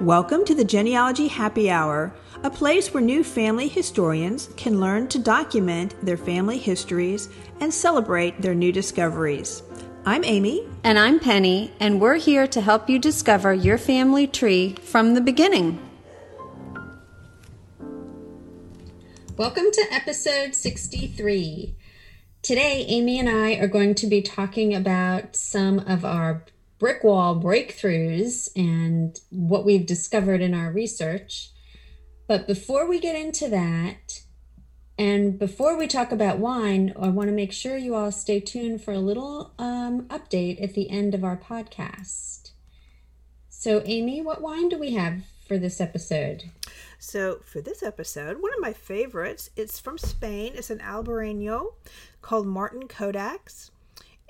Welcome to the Genealogy Happy Hour, a place where new family historians can learn to document their family histories and celebrate their new discoveries. I'm Amy. And I'm Penny, and we're here to help you discover your family tree from the beginning. Welcome to episode 63. Today, Amy and I are going to be talking about some of our brick wall breakthroughs and what we've discovered in our research. But before we get into that, and before we talk about wine, I want to make sure you all stay tuned for a little um, update at the end of our podcast. So, Amy, what wine do we have for this episode? So, for this episode, one of my favorites, it's from Spain. It's an Albarino called Martin Codax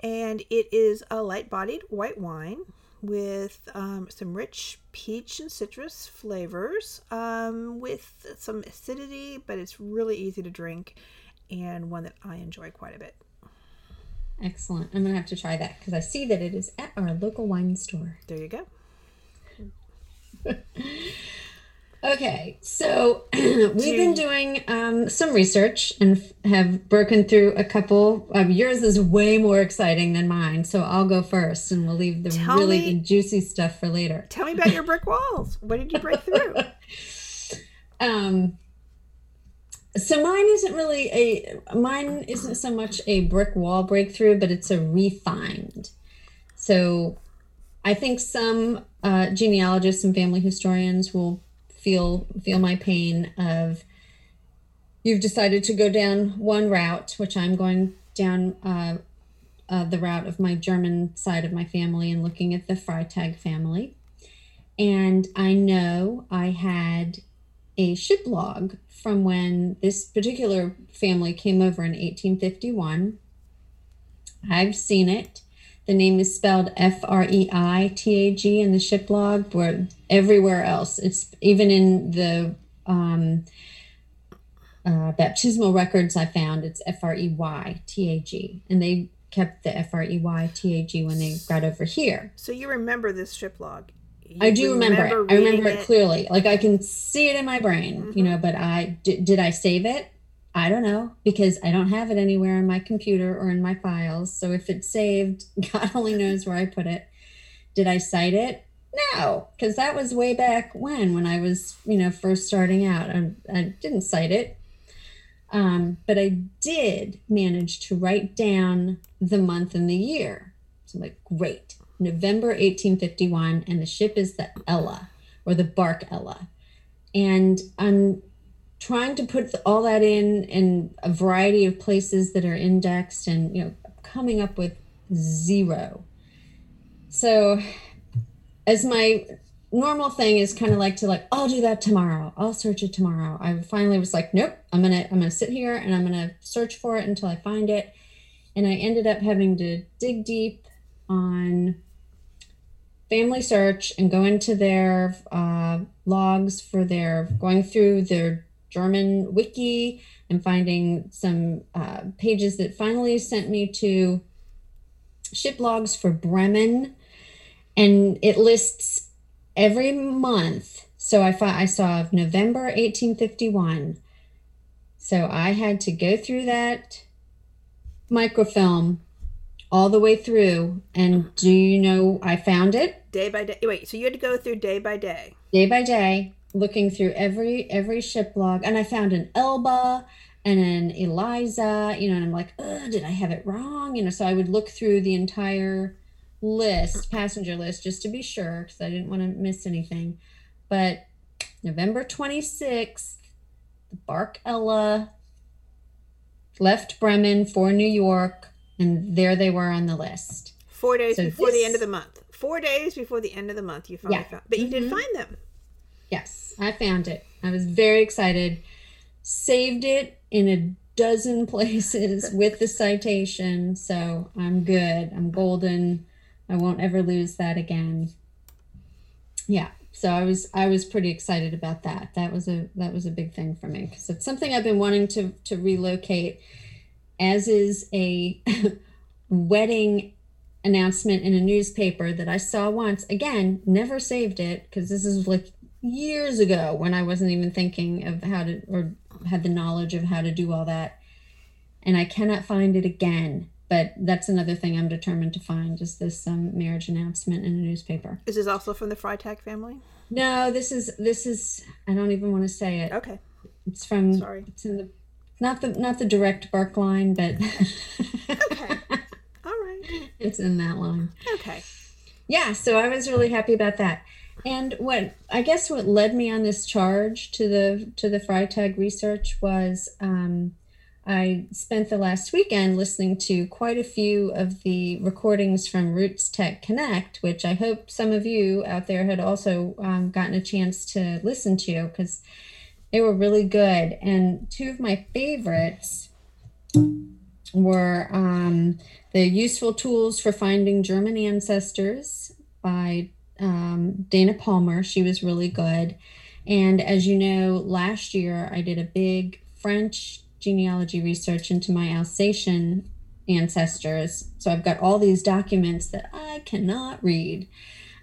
and it is a light bodied white wine with um, some rich peach and citrus flavors um, with some acidity, but it's really easy to drink and one that I enjoy quite a bit. Excellent. I'm going to have to try that because I see that it is at our local wine store. There you go. Okay, so we've been doing um, some research and have broken through a couple. Um, yours is way more exciting than mine, so I'll go first, and we'll leave the tell really me, juicy stuff for later. Tell me about your brick walls. What did you break through? um, so mine isn't really a mine isn't so much a brick wall breakthrough, but it's a refined. So I think some uh, genealogists and family historians will feel feel my pain of you've decided to go down one route, which I'm going down uh, uh, the route of my German side of my family and looking at the Freitag family. And I know I had a ship log from when this particular family came over in 1851. I've seen it. The name is spelled F R E I T A G in the ship log, where everywhere else, it's even in the um, uh, baptismal records I found, it's F R E Y T A G. And they kept the F R E Y T A G when they got over here. So you remember this ship log? You I do remember. remember I remember it, it, clearly. Like I can see it in my brain, mm-hmm. you know, but I did, did I save it? I don't know because I don't have it anywhere in my computer or in my files. So if it's saved, God only knows where I put it. Did I cite it? No, because that was way back when, when I was, you know, first starting out. I, I didn't cite it. Um, but I did manage to write down the month and the year. So I'm like, great. November 1851, and the ship is the Ella or the bark Ella. And I'm trying to put all that in in a variety of places that are indexed and you know coming up with zero. So as my normal thing is kind of like to like i'll do that tomorrow. I'll search it tomorrow. I finally was like nope. I'm gonna i'm gonna sit here and i'm gonna search for it until i find it. And i ended up having to dig deep on FamilySearch and go into their uh, logs for their going through their German wiki and finding some uh, pages that finally sent me to ship logs for Bremen. And it lists every month. So I, I saw November 1851. So I had to go through that microfilm all the way through. And do you know, I found it? Day by day. Wait, so you had to go through day by day? Day by day looking through every every ship log and I found an Elba and an Eliza, you know, and I'm like, did I have it wrong? You know, so I would look through the entire list, passenger list, just to be sure, because I didn't want to miss anything. But November 26th, the Bark Ella left Bremen for New York, and there they were on the list. Four days so before this, the end of the month. Four days before the end of the month, you finally yeah. found, but you mm-hmm. did find them. Yes, I found it. I was very excited. Saved it in a dozen places with the citation. So I'm good. I'm golden. I won't ever lose that again. Yeah. So I was I was pretty excited about that. That was a that was a big thing for me because it's something I've been wanting to to relocate as is a wedding announcement in a newspaper that I saw once. Again, never saved it because this is like years ago when I wasn't even thinking of how to or had the knowledge of how to do all that. And I cannot find it again. But that's another thing I'm determined to find is this um, marriage announcement in a newspaper. Is this also from the Freitag family? No, this is this is I don't even want to say it. Okay. It's from Sorry. It's in the not the not the direct bark line, but Okay. All right. it's in that line. Okay. Yeah, so I was really happy about that. And what I guess what led me on this charge to the to the Freitag research was um, I spent the last weekend listening to quite a few of the recordings from RootsTech Connect, which I hope some of you out there had also um, gotten a chance to listen to because they were really good. And two of my favorites were um, the useful tools for finding German ancestors by um, Dana Palmer. She was really good. And as you know, last year I did a big French genealogy research into my Alsatian ancestors. So I've got all these documents that I cannot read.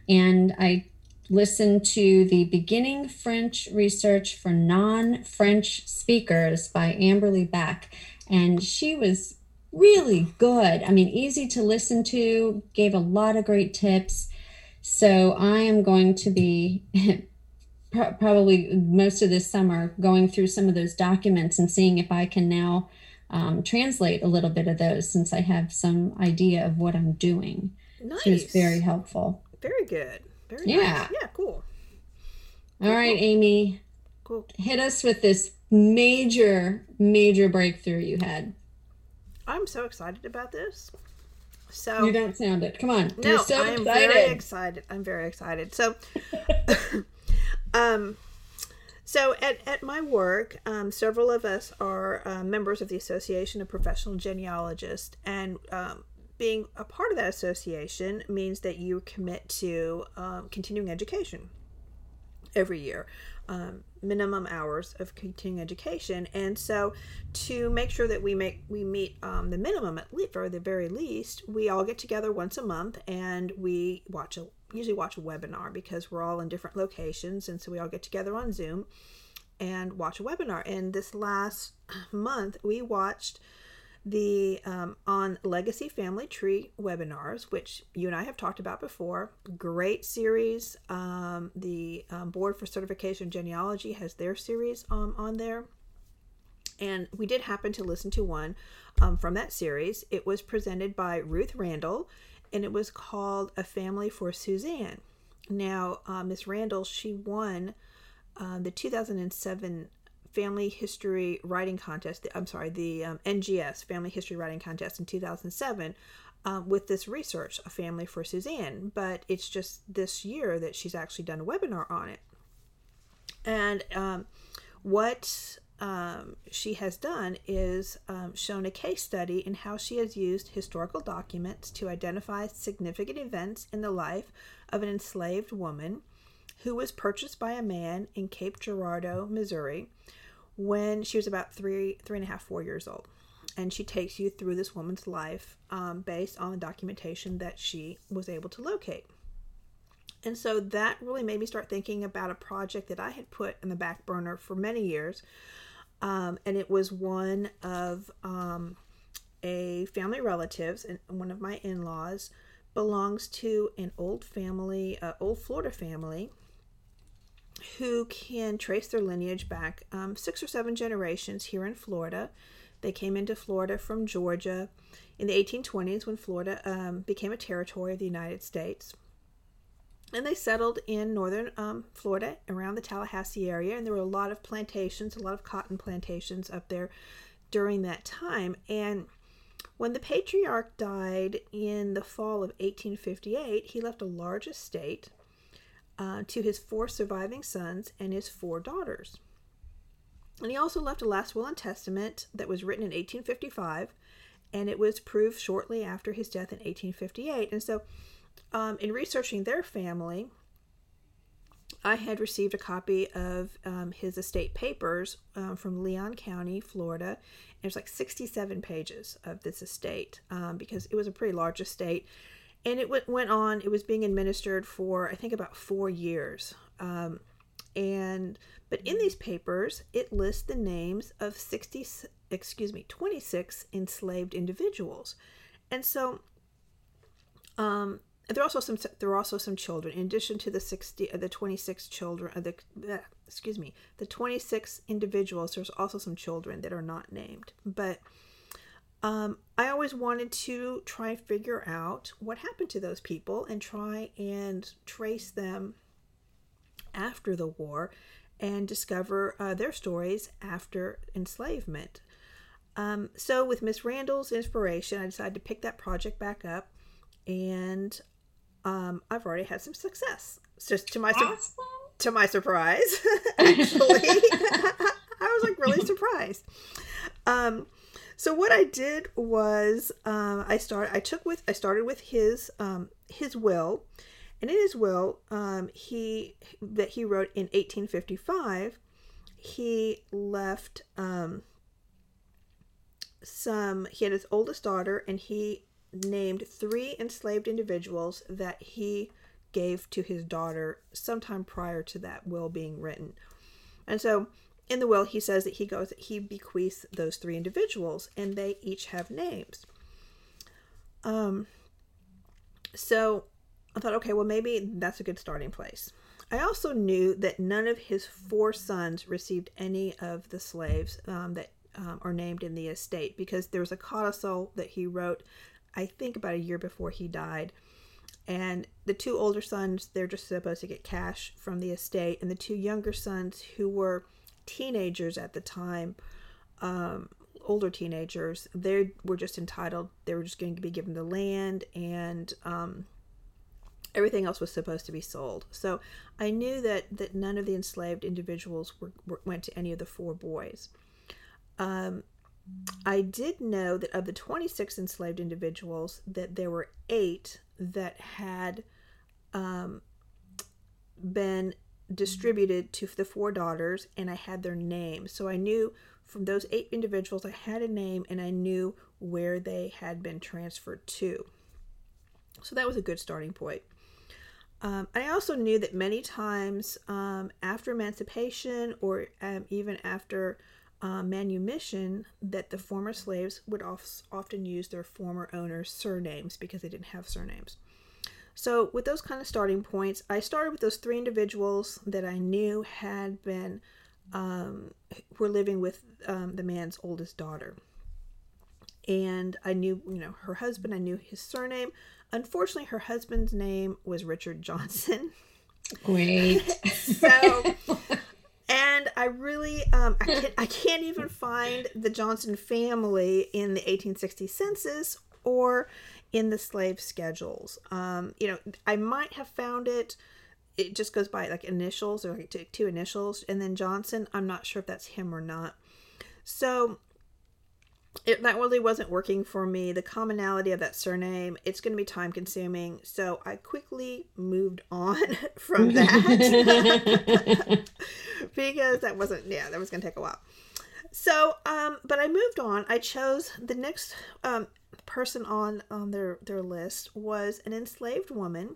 And I listened to the beginning French research for non French speakers by Amberly Beck. And she was really good. I mean, easy to listen to, gave a lot of great tips. So I am going to be probably most of this summer going through some of those documents and seeing if I can now um, translate a little bit of those since I have some idea of what I'm doing. Nice. She was very helpful. Very good. Very Yeah. nice. Yeah, cool. All right, Amy, Cool. hit us with this major, major breakthrough you had. I'm so excited about this. So You don't sound it. Come on. No, You're so I am excited. very excited. I'm very excited. So, um, so at, at my work, um, several of us are uh, members of the Association of Professional Genealogists, and um, being a part of that association means that you commit to um, continuing education every year um, minimum hours of continuing education. And so to make sure that we make we meet um, the minimum at least or the very least we all get together once a month and we watch a usually watch a webinar because we're all in different locations. And so we all get together on zoom and watch a webinar. And this last month we watched the um, on legacy family tree webinars which you and i have talked about before. Great series. Um, the um, board for certification genealogy has their series um, on there. And we did happen to listen to one um, from that series. It was presented by ruth randall and it was called a family for suzanne. Now uh, miss randall she won uh, the 2007 Family History Writing Contest. I'm sorry, the um, NGS Family History Writing Contest in 2007 um, with this research, A Family for Suzanne. But it's just this year that she's actually done a webinar on it. And um, what um, she has done is um, shown a case study in how she has used historical documents to identify significant events in the life of an enslaved woman who was purchased by a man in Cape Girardeau, Missouri, when she was about three, three and a half, four years old. And she takes you through this woman's life um, based on the documentation that she was able to locate. And so that really made me start thinking about a project that I had put in the back burner for many years. Um, and it was one of um, a family relatives, and one of my in laws belongs to an old family, uh, old Florida family who can trace their lineage back um, six or seven generations here in Florida. They came into Florida from Georgia in the 1820s when Florida um, became a territory of the United States. And they settled in northern um, Florida around the Tallahassee area, and there were a lot of plantations, a lot of cotton plantations up there during that time. And when the patriarch died in the fall of 1858, he left a large estate uh, to his four surviving sons and his four daughters. And he also left a last will and testament that was written in 1855, and it was proved shortly after his death in 1858. And so, um, in researching their family, I had received a copy of um, his estate papers um, from Leon County, Florida. There's like 67 pages of this estate um, because it was a pretty large estate and it went, went on it was being administered for i think about four years. Um, and but in these papers it lists the names of 60 excuse me 26 enslaved individuals. And so um there are also some there are also some children. In addition to the 60 uh, the 26 children uh, the uh, excuse me the 26 individuals there's also some children that are not named. But um, I always wanted to try and figure out what happened to those people and try and trace them after the war and discover uh, their stories after enslavement. Um, so, with Miss Randall's inspiration, I decided to pick that project back up, and um, I've already had some success. Just to my awesome. to my surprise, actually, I was like really surprised. Um, so what I did was um, I started. I took with I started with his um, his will, and in his will, um, he that he wrote in 1855, he left um, some. He had his oldest daughter, and he named three enslaved individuals that he gave to his daughter sometime prior to that will being written. And so in the will he says that he goes he bequeaths those three individuals and they each have names. Um so I thought, okay, well, maybe that's a good starting place. I also knew that none of his four sons received any of the slaves um, that um, are named in the estate because there was a codicil that he wrote, I think, about a year before he died. And the two older sons, they're just supposed to get cash from the estate. And the two younger sons, who were teenagers at the time, um, older teenagers, they were just entitled, they were just going to be given the land and um, everything else was supposed to be sold. So I knew that that none of the enslaved individuals were, were went to any of the four boys. Um, I did know that of the 26 enslaved individuals, that there were eight that had um, been distributed to the four daughters, and I had their names. So I knew from those eight individuals, I had a name and I knew where they had been transferred to. So that was a good starting point. Um, I also knew that many times um, after emancipation or um, even after uh, manumission, that the former slaves would of- often use their former owners' surnames because they didn't have surnames. So, with those kind of starting points, I started with those three individuals that I knew had been um, were living with um, the man's oldest daughter, and I knew, you know, her husband. I knew his surname. Unfortunately, her husband's name was Richard Johnson. Great. so, and I really, um, I can't, I can't even find the Johnson family in the 1860 census or in the slave schedules. Um, you know, I might have found it. It just goes by like initials or like two initials, and then Johnson. I'm not sure if that's him or not. So it, that really wasn't working for me. The commonality of that surname, it's going to be time consuming. So I quickly moved on from that because that wasn't, yeah, that was going to take a while. So, um, but I moved on. I chose the next um, person on on their their list was an enslaved woman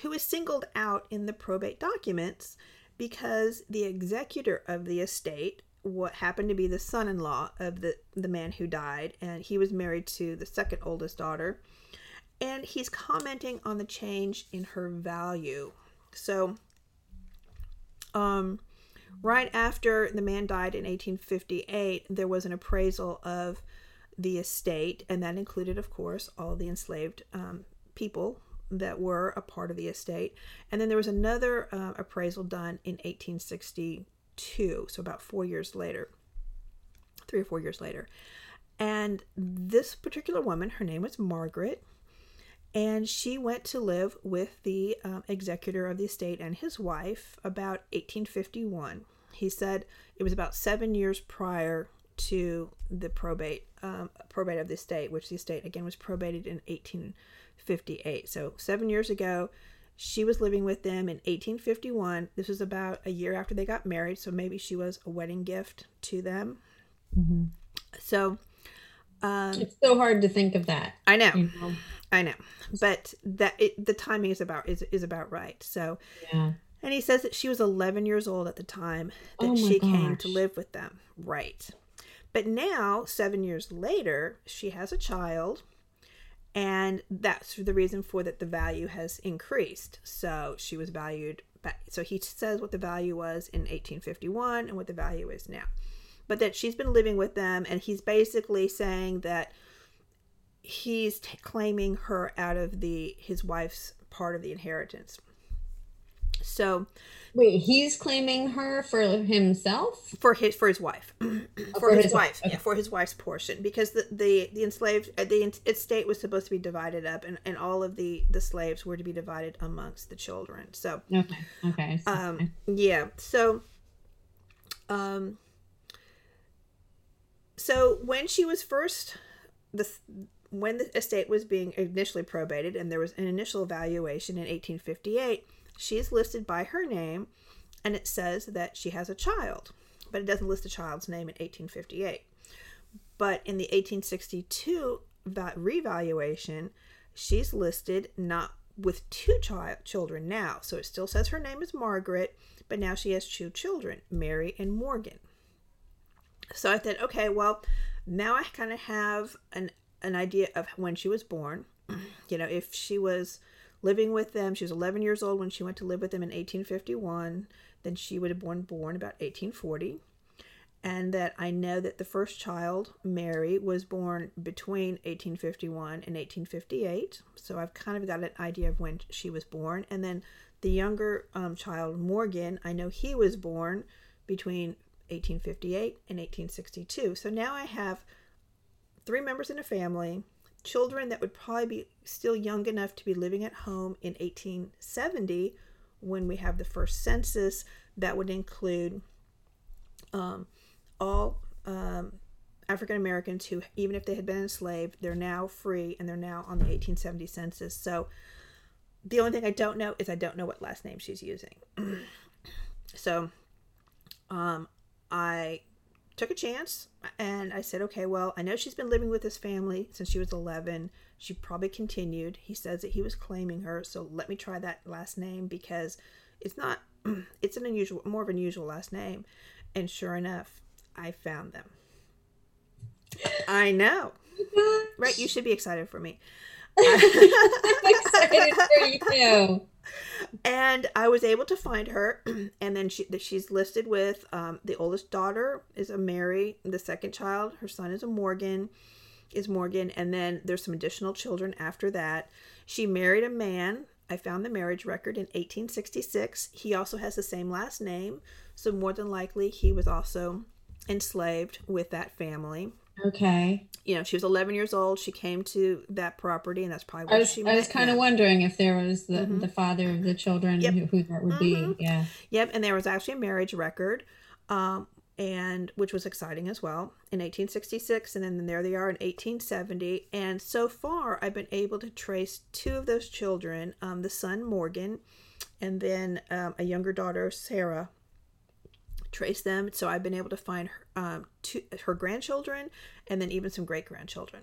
who was singled out in the probate documents because the executor of the estate what happened to be the son-in-law of the the man who died and he was married to the second oldest daughter and he's commenting on the change in her value. So um right after the man died in 1858 there was an appraisal of the estate and that included of course all the enslaved um, people that were a part of the estate and then there was another uh, appraisal done in 1862, so about four years later, three or four years later. And this particular woman, her name was Margaret, and she went to live with the um, executor of the estate and his wife about 1851. He said it was about seven years prior to the probate um, probate of the estate, which the estate again was probated in 1858. So seven years ago, she was living with them in 1851. This was about a year after they got married, so maybe she was a wedding gift to them. Mm-hmm. So um, it's so hard to think of that. I know, you know? I know, but that it, the timing is about is is about right. So yeah. And he says that she was 11 years old at the time that Oh she came to live with them. Right. But now, seven years later, she has a child, and that's the reason for that the value has increased. So she was valued. So he says what the value was in 1851 and what the value is now. But that she's been living with them, and he's basically saying that he's t- claiming her out of the his wife's part of the inheritance. So Wait, he's claiming her for himself? for his for his wife for, for his, his wife okay. yeah for his wife's portion because the the, the enslaved uh, the estate was supposed to be divided up and, and all of the the slaves were to be divided amongst the children so Okay. Okay. um yeah so um so when she was first the when the estate was being initially probated and there was an initial evaluation in 1858 she's listed by her name and it says that she has a child but it doesn't list the child's name in 1858 but in the 1862 va- revaluation she's listed not with two child children now. So it still says her name is margaret but now she has two children mary and morgan. So I thought, okay, well, now I kind of have an an idea of when she was born. You know, if she was living with them, she was 11 years old when she went to live with them in 1851, then she would have been born about 1840. And that I know that the first child, Mary, was born between 1851 and 1858. So I've kind of got an idea of when she was born. And then the younger um, child, Morgan, I know he was born between 1858 and 1862. So now I have three members in a family, children that would probably be still young enough to be living at home in 1870 when we have the first census. That would include um, all um, African Americans who, even if they had been enslaved, they're now free and they're now on the 1870 census. So the only thing I don't know is I don't know what last name she's using. so um, I took a chance and I said, okay, well, I know she's been living with this family since she was 11. She probably continued. He says that he was claiming her, so let me try that last name because it's not, it's an unusual, more of an unusual last name. And sure enough, I found them. I know. Right? You should be excited for me. I'm excited for you. And I was able to find her, and then she she's listed with um, the oldest daughter is a Mary, the second child, her son is a Morgan, is Morgan, and then there's some additional children after that. She married a man. I found the marriage record in 1866. He also has the same last name, so more than likely he was also enslaved with that family. Okay. You know, she was 11 years old. She came to that property, and that's probably I where was, she I was kind of wondering if there was the, Mhm. the father of the children, Yep. who, who that would Mhm. be. Yeah. Yep, and there was actually a marriage record, um, and which was exciting as well in 1866, and then there they are in 1870. And so far, I've been able to trace two of those children: um, the son Morgan, and then um, a younger daughter Sarah. Trace them, so I've been able to find her, um, two, her grandchildren, and then even some great grandchildren.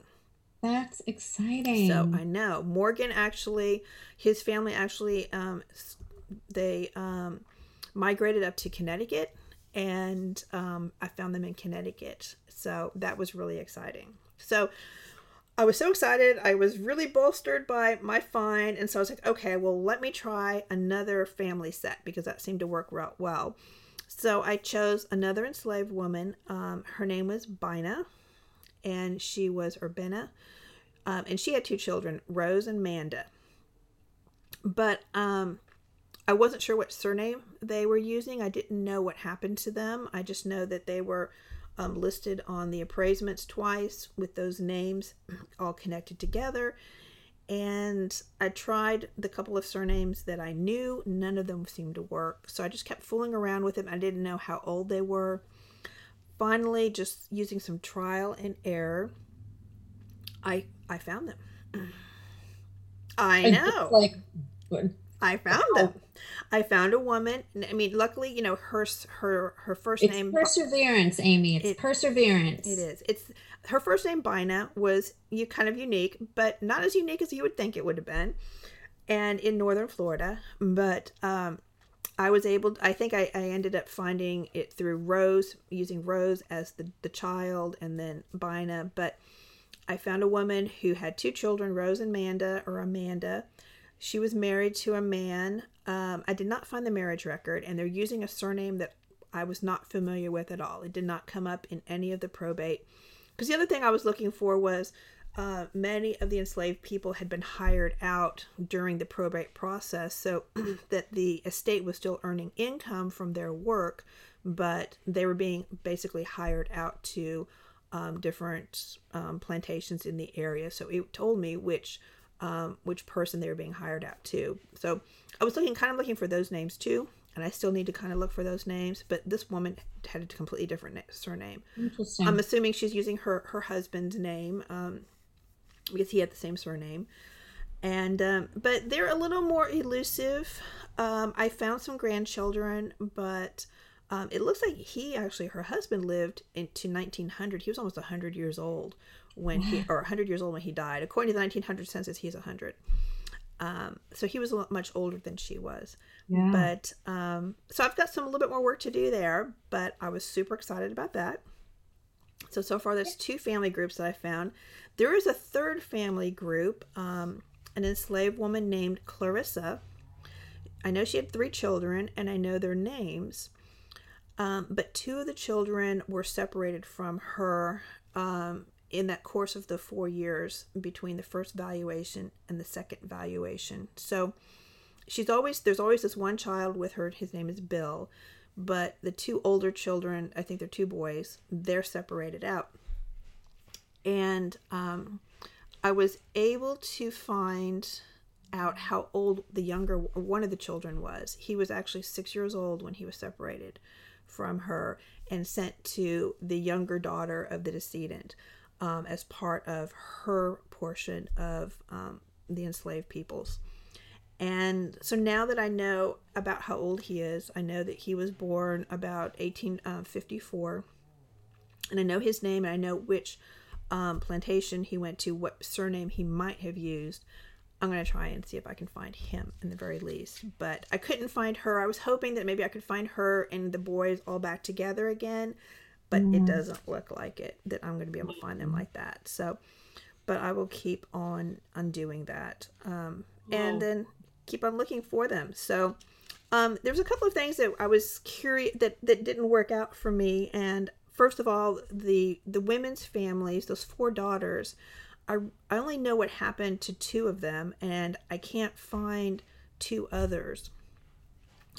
That's exciting. So I know Morgan actually, his family actually, um, they um, migrated up to Connecticut, and um, I found them in Connecticut. So that was really exciting. So I was so excited. I was really bolstered by my find, and so I was like, okay, well, let me try another family set because that seemed to work well. So I chose another enslaved woman. Um, her name was Bina, and she was Urbina um, and she had two children, Rose and Manda. But um, I wasn't sure what surname they were using. I didn't know what happened to them. I just know that they were um, listed on the appraisements twice with those names all connected together. And I tried the couple of surnames that I knew. None of them seemed to work. So I just kept fooling around with them. I didn't know how old they were. Finally, just using some trial and error, I I found them. I know. it's Like. I found them. I found a woman. I mean, luckily, you know, her her her first it's name. Uh, perseverance, Amy. It's It- perseverance. It is. It's her first name. Bina was you kind of unique, but not as unique as you would think it would have been, and in northern Florida. But um, I was able. I think I, I ended up finding it through Rose, using Rose as the the child, and then Bina. But I found a woman who had two children, Rose and Amanda, or Amanda. She was married to a man. Um, I did not find the marriage record, and they're using a surname that I was not familiar with at all. It did not come up in any of the probate. Because the other thing I was looking for was uh, many of the enslaved people had been hired out during the probate process, so that the estate was still earning income from their work, but they were being basically hired out to um, different um, plantations in the area. So it told me which um, which person they were being hired out to. So I was looking, kind of looking for those names too, and I still need to kind of look for those names. But this woman had a completely different surname. Interesting. I'm assuming she's using her her husband's name um, because he had the same surname. And um, but they're a little more elusive. Um, I found some grandchildren, but um, it looks like he actually her husband lived into 1900. He was almost 100 years old when he or 100 years old when he died. According to the 1900 census, he's 100. Um, so he was a lot much older than she was. Yeah. But um, so I've got some a little bit more work to do there, but I was super excited about that. So so far, there's two family groups that I found. There is a third family group, um, an enslaved woman named Clarissa. I know she had three children, and I know their names. Um, but two of the children were separated from her um, in that course of the four years between the first valuation and the second valuation. So she's always there's always this one child with her. His name is Bill, but the two older children, I think they're two boys, they're separated out. And um, I was able to find out how old the younger one of the children was. He was actually six years old when he was separated from her and sent to the younger daughter of the decedent um, as part of her portion of um, the enslaved peoples. And so now that I know about how old he is, I know that he was born about 1854. And I know his name and I know which um, plantation he went to, what surname he might have used. I'm going to try and see if I can find him in the very least. But I couldn't find her. I was hoping that maybe I could find her and the boys all back together again. But it doesn't look like it, that I'm going to be able to find them like that. So, but I will keep on undoing that. Um, and then keep on looking for them. So, um, there's a couple of things that I was curious that that didn't work out for me. And first of all, the the women's families, those four daughters, I I only know what happened to two of them, and I can't find two others.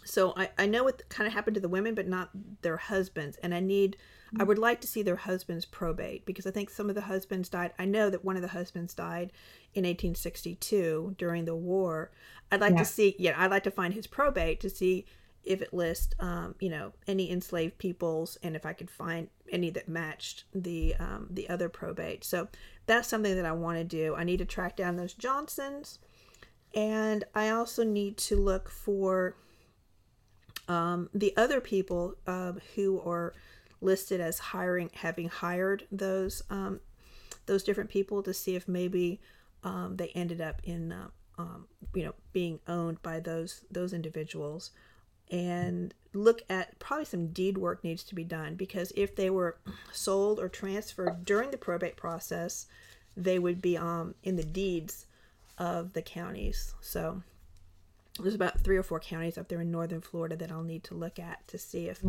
So I, I know what kind of happened to the women, but not their husbands. And I need, I would like to see their husbands probate because I think some of the husbands died. I know that one of the husbands died in 1862 during the war. I'd like Yeah. to see, yeah, I'd like to find his probate to see if it lists, um, you know, any enslaved peoples and if I could find any that matched the um, the other probate. So that's something that I want to do. I need to track down those Johnsons, and I also need to look for um, the other people um, who are listed as hiring, having hired those um, those different people to see if maybe um, they ended up in uh, um, you know being owned by those those individuals. And look at probably some deed work needs to be done because if they were sold or transferred during the probate process they would be in the deeds of the counties. So there's about three or four counties up there in northern Florida that I'll need to look at to see if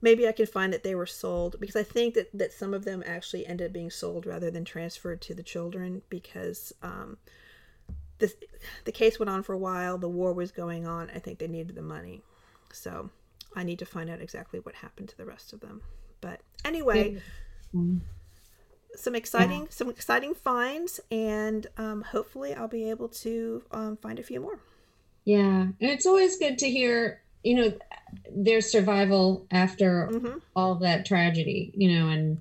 maybe I can find that they were sold because I think that, that some of them actually ended up being sold rather than transferred to the children because um, this the case went on for a while. The war was going on. I think they needed the money, so I need to find out exactly what happened to the rest of them. But anyway, some exciting some exciting finds, and um, hopefully I'll be able to um, find a few more. Yeah. And it's always good to hear, you know, their survival after Mhm. all that tragedy, you know, and,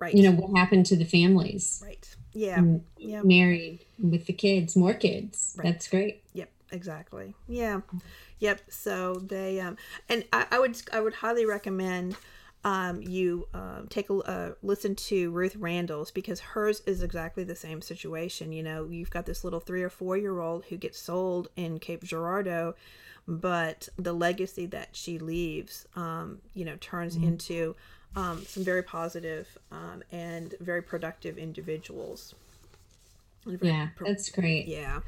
Right. you know, what happened to the families Right. Yeah. and Yeah. married with the kids, more kids. Right. That's great. Yep, exactly. Yeah, yep. So they um, and I, I would I would highly recommend um you um take a uh, listen to Ruth Randall's because hers is exactly the same situation. You know, you've got this little three or four year old who gets sold in Cape Girardeau, but the legacy that she leaves, um, you know, turns into um, some very positive um, and very productive individuals. Yeah, pro- that's great. yeah.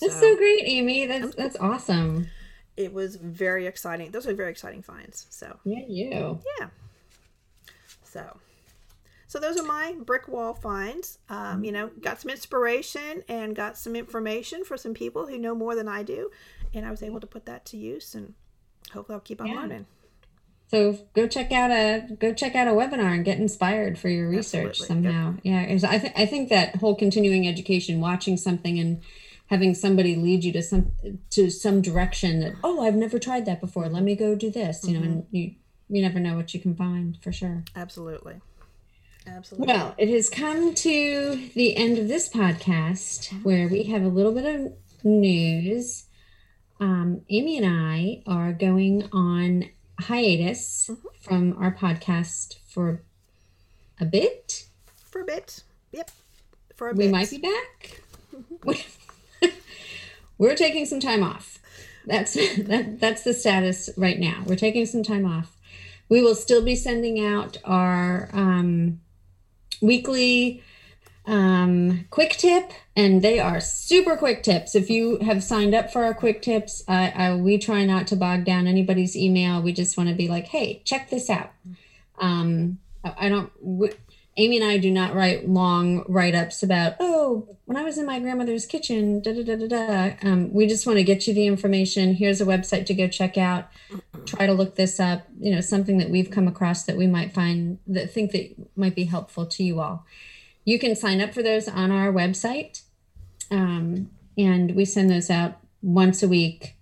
That's so great, Amy. That's that's awesome. it was very exciting. Those are very exciting finds. So Yeah, you. yeah. So, so those are my brick wall finds. Um, you know, got some inspiration and got some information for some people who know more than I do, and I was able to put that to use, and hopefully I'll keep on Yeah. learning. So go check out a go check out a webinar and get inspired for your research Absolutely. somehow. Yeah, 'cause I think I think that whole continuing education, watching something and having somebody lead you to some to some direction that oh I've never tried that before. Let me go do this. You know, and Mm-hmm. you you never know what you can find for sure. Absolutely, absolutely. Well, it has come to the end of this podcast where we have a little bit of news. Um, Amy and I are going on hiatus from our podcast for a bit. for a bit, yep, for a We bit. We might be back. We're taking some time off. That's that, that's the status right now. We're taking some time off. We will still be sending out our um, weekly um, quick tip, and they are super quick tips. If you have signed up for our quick tips, I, I, we try not to bog down anybody's email. We just want to be like, hey, check this out. Um, I, don't. Amy and I do not write long write ups about, oh, when I was in my grandmother's kitchen, da da da da da. Um, we just want to get you the information. Here's a website to go check out. Try to look this up. You know, something that we've come across that we might find that think that might be helpful to you all. You can sign up for those on our website. Um, and we send those out once a week,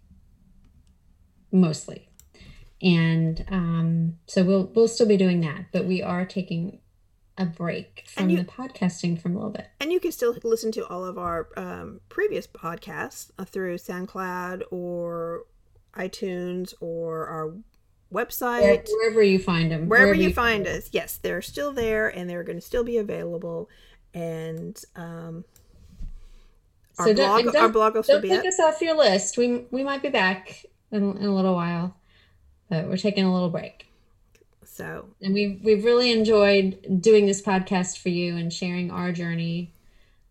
mostly. And um, so we'll we'll still be doing that, but we are taking a break from you- the podcasting from a little bit. And you can still listen to all of our um, previous podcasts uh, through SoundCloud or iTunes or our website. wherever you find them, Wherever, you find us, yes, they're still there and they're going to still be available. And um, our, So blog, our blog will still be Don't take up. us off your list. We we might be back in, in a little while, but we're taking a little break. So, and we've we've really enjoyed doing this podcast for you and sharing our journey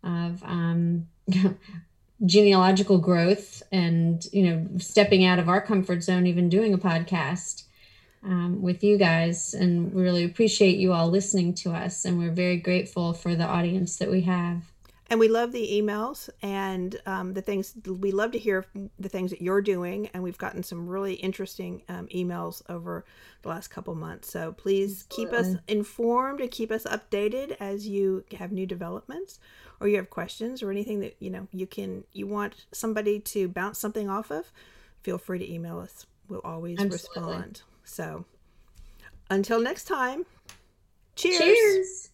of um, genealogical growth and you know stepping out of our comfort zone, even doing a podcast um, with you guys. And we really appreciate you all listening to us, and we're very grateful for the audience that we have. And we love the emails and um, the things we love to hear the things that you're doing and we've gotten some really interesting um, emails over the last couple months so please keep us informed and keep us updated as you have new developments or you have questions or anything that you know you can you want somebody to bounce something off of feel free to email us we'll always Absolutely. respond so until next time cheers. Cheers.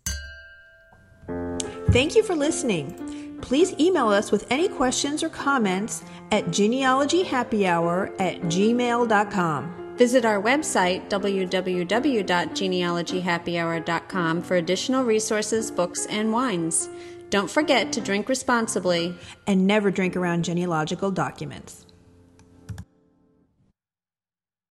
Thank you for listening. Please email us with any questions or comments at genealogyhappyhour at gmail.com. Visit our website, www.genealogyhappyhour.com, for additional resources, books, and wines. Don't forget to drink responsibly. And never drink around genealogical documents.